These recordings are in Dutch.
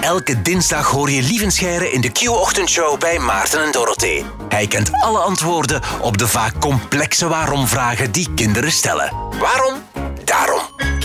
Elke dinsdag hoor je Lievenscheire in de Q-ochtendshow bij Maarten en Dorothee. Hij kent alle antwoorden op de vaak complexe waarom-vragen die kinderen stellen. Waarom?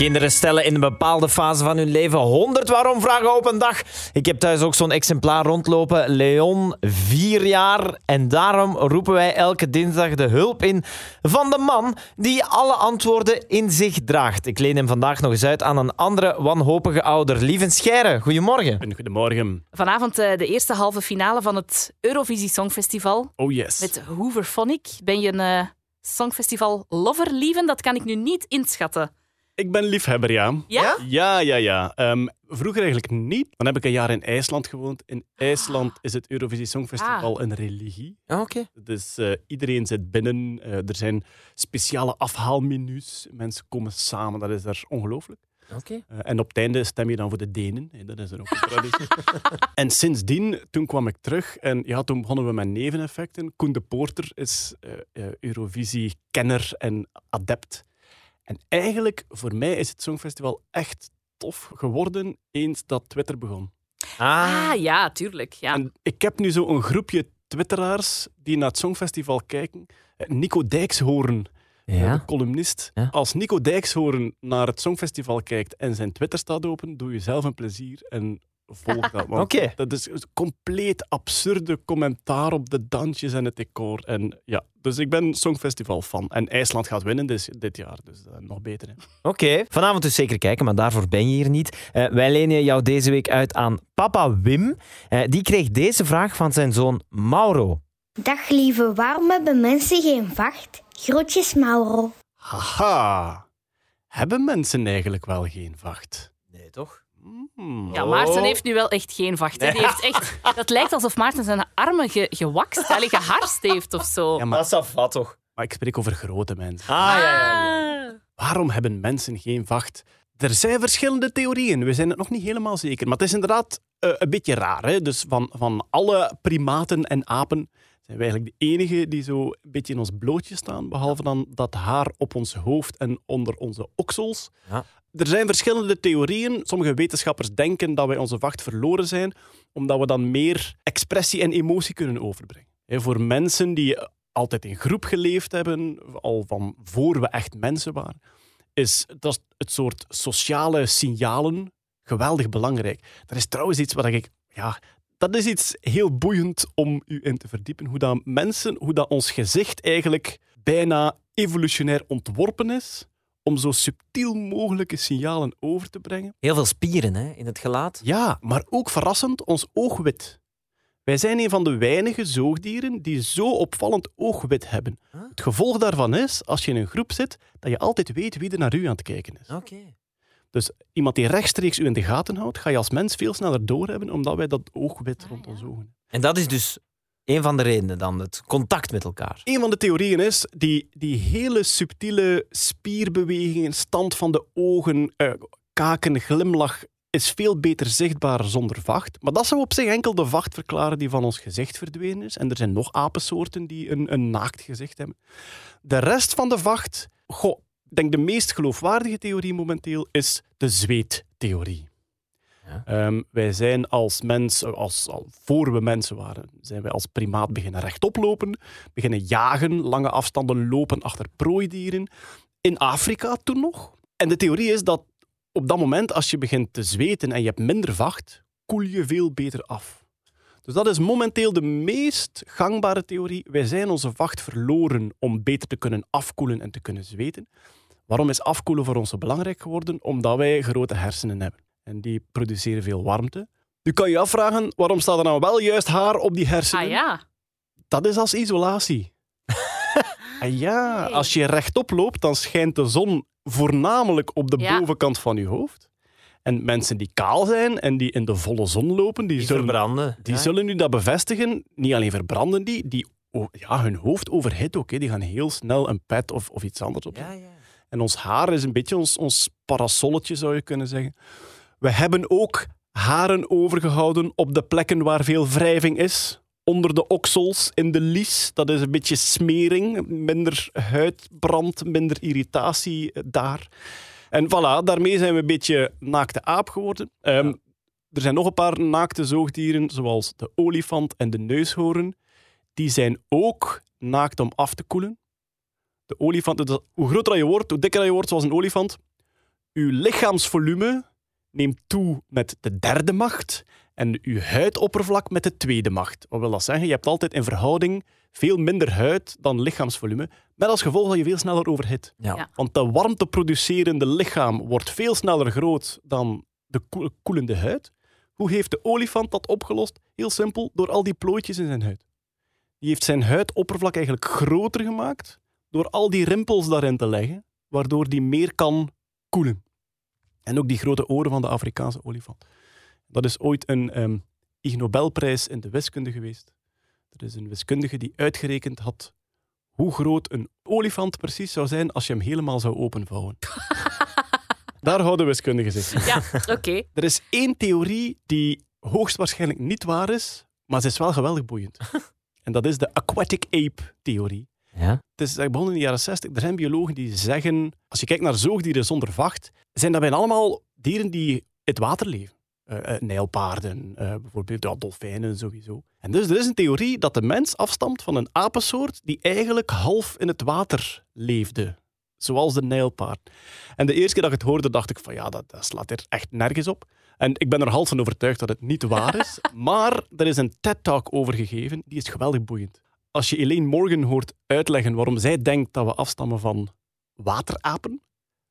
Kinderen stellen in een bepaalde fase van hun leven 100 waarom-vragen op een dag. Ik heb thuis ook zo'n exemplaar rondlopen. Leon, vier jaar. En daarom roepen wij elke dinsdag de hulp in van de man die alle antwoorden in zich draagt. Ik leen hem vandaag nog eens uit aan een andere wanhopige ouder. Lieve Scheire, goedemorgen. En goedemorgen. Vanavond eh, de eerste halve finale van het Eurovisie Songfestival. Oh yes. Met Hooverphonic. Ben je een eh, Songfestival-lover, lieven? Dat kan ik nu niet inschatten. Ik ben liefhebber, ja. Ja? Ja, ja, ja. Ehm, vroeger eigenlijk niet. Dan heb ik een jaar in IJsland gewoond. In IJsland is het Eurovisie Songfestival een religie. Oké. Dus eh, iedereen zit binnen. Eh, er zijn speciale afhaalmenu's. Mensen komen samen. Dat is daar ongelooflijk. Oké. Eh, en op het einde stem je dan voor de Denen. Hè, Dat is er ook een traditie. en sindsdien, toen kwam ik terug. En ja, toen begonnen we met neveneffecten. Koen de Poorter is eh, eh, Eurovisie-kenner en adept. En eigenlijk, voor mij is het Songfestival echt tof geworden eens dat Twitter begon. Ah, Ah, ja, tuurlijk. Ja. En ik heb nu zo een groepje twitteraars die naar het Songfestival kijken. Eh, Nico Dijkshoorn, eh, ja. de columnist. Ja. Als Nico Dijkshoorn naar het Songfestival kijkt en zijn Twitter staat open, doe je zelf een plezier en volg dat. Want. Dat is een compleet absurde commentaar op de dansjes en het decor. En ja, dus ik ben Songfestival fan. En IJsland gaat winnen dus, dit jaar, dus eh, nog beter. Hè. Oké, vanavond dus zeker kijken, maar daarvoor ben je hier niet. Eh, wij lenen jou deze week uit aan papa Wim. Eh, die kreeg deze vraag van zijn zoon Mauro. Dag lieve, waarom hebben mensen geen vacht? Groetjes Mauro. Haha. Hebben mensen eigenlijk wel geen vacht? Nee, toch? Hmm. Ja, Maarten heeft nu wel echt geen vacht. hè. Die heeft echt, dat lijkt alsof Maarten zijn armen ge, gewakst, geharst heeft of zo. Ja, maar, Dat is wat toch? maar ik spreek over grote mensen. Ah, ja, ja, ja. Ah. Waarom hebben mensen geen vacht? Er zijn verschillende theorieën. We zijn het nog niet helemaal zeker. Maar het is inderdaad eh, een beetje raar. Hè? Dus van, van alle primaten en apen zijn eigenlijk de enige die zo een beetje in ons blootje staan. Behalve dan dat haar op ons hoofd en onder onze oksels. Ja. Er zijn verschillende theorieën. Sommige wetenschappers denken dat wij onze vacht verloren zijn, omdat we dan meer expressie en emotie kunnen overbrengen. Voor mensen die altijd in groep geleefd hebben, al van voor we echt mensen waren, is dat het soort sociale signalen geweldig belangrijk. Dat is trouwens iets wat ik... Ja, dat is iets heel boeiend om u in te verdiepen. Hoe dat mensen, hoe dat ons gezicht eigenlijk bijna evolutionair ontworpen is om zo subtiel mogelijke signalen over te brengen. Heel veel spieren hè, in het gelaat. Ja, maar ook verrassend ons oogwit. Wij zijn een van de weinige zoogdieren die zo opvallend oogwit hebben. Huh? Het gevolg daarvan is, als je in een groep zit, dat je altijd weet wie er naar u aan het kijken is. Oké. Dus iemand die rechtstreeks u in de gaten houdt, ga je als mens veel sneller doorhebben, omdat wij dat oogwit rond ons ogen En dat is dus een van de redenen dan, het contact met elkaar. Een van de theorieën is die, die hele subtiele spierbewegingen, stand van de ogen, eh, kaken, glimlach, is veel beter zichtbaar zonder vacht. Maar dat zou op zich enkel de vacht verklaren die van ons gezicht verdwenen is. En er zijn nog apensoorten die een, een naakt gezicht hebben. De rest van de vacht, goh, denk de meest geloofwaardige theorie momenteel is de zweettheorie. Ja. Ehm, wij zijn als mens, als, al voor we mensen waren, zijn wij als primaat beginnen rechtop lopen, beginnen jagen, lange afstanden lopen achter prooidieren. In Afrika toen nog. En de theorie is dat op dat moment, als je begint te zweten en je hebt minder vacht, koel je veel beter af. Dus dat is momenteel de meest gangbare theorie. Wij zijn onze vacht verloren om beter te kunnen afkoelen en te kunnen zweten. Waarom is afkoelen voor ons zo belangrijk geworden? Omdat wij grote hersenen hebben. En die produceren veel warmte. Nu kan je je afvragen, waarom staat er nou wel juist haar op die hersenen? Ah ja. Dat is als isolatie. en ja, als je rechtop loopt, dan schijnt de zon voornamelijk op de Ja. bovenkant van je hoofd. En mensen die kaal zijn en die in de volle zon lopen, die, Die zullen, verbranden. die Ja. zullen nu dat bevestigen. Niet alleen verbranden die, die ja, hun hoofd overhit ook. hè. Die gaan heel snel een pet of, of iets anders op. Ja, ja. En ons haar is een beetje ons, ons parasolletje, zou je kunnen zeggen. We hebben ook haren overgehouden op de plekken waar veel wrijving is. Onder de oksels, in de lies. Dat is een beetje smering. Minder huidbrand, minder irritatie eh, daar. En voilà, daarmee zijn we een beetje naakte aap geworden. Ehm, Er zijn nog een paar naakte zoogdieren, zoals de olifant en de neushoorn. Die zijn ook naakt om af te koelen. De olifant, dus hoe groter je wordt, hoe dikker je wordt, zoals een olifant, uw lichaamsvolume neemt toe met de derde macht en uw huidoppervlak met de tweede macht. Wat wil dat zeggen? Je hebt altijd in verhouding veel minder huid dan lichaamsvolume, met als gevolg dat je veel sneller overhit. Ja. Ja. Want de warmteproducerende lichaam wordt veel sneller groot dan de koe- koelende huid. Hoe heeft de olifant dat opgelost? Heel simpel, door al die plooitjes in zijn huid. Die heeft zijn huidoppervlak eigenlijk groter gemaakt door al die rimpels daarin te leggen, waardoor die meer kan koelen. En ook die grote oren van de Afrikaanse olifant. Dat is ooit een ehm Ig Nobelprijs in de wiskunde geweest. Er is een wiskundige die uitgerekend had hoe groot een olifant precies zou zijn als je hem helemaal zou openvouwen. Daar houden wiskundigen zich. Ja, oké. Er is één theorie die hoogstwaarschijnlijk niet waar is, maar ze is wel geweldig boeiend. En dat is de aquatic ape-theorie. Ja? Het is begonnen in de jaren 60. Er zijn biologen die zeggen, als je kijkt naar zoogdieren zonder vacht, zijn dat bijna allemaal dieren die in het water leven. Eh, nijlpaarden, eh, bijvoorbeeld ja, dolfijnen sowieso. En dus er is een theorie dat de mens afstamt van een apensoort die eigenlijk half in het water leefde. Zoals de nijlpaard. En de eerste keer dat ik het hoorde, dacht ik van ja, dat, dat slaat er echt nergens op. En ik ben er half van overtuigd dat het niet waar is. maar er is een TED-talk over gegeven, die is geweldig boeiend. Als je Elaine Morgan hoort uitleggen waarom zij denkt dat we afstammen van waterapen,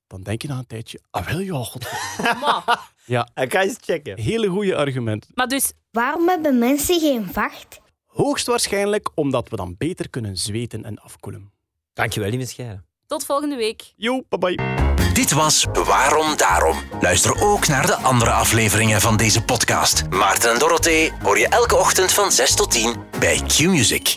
dan denk je na een tijdje, ah wel ja, god. Maar, Ik ga eens checken. Hele goede argument. maar dus, Waarom hebben mensen geen vacht? Hoogstwaarschijnlijk omdat we dan beter kunnen zweten en afkoelen. Dankjewel, lieve Scheire. tot volgende week. Yo, bye bye. Dit was Waarom Daarom. Luister ook naar de andere afleveringen van deze podcast. Maarten en Dorothee hoor je elke ochtend van 6 tot 10 bij Q-Music.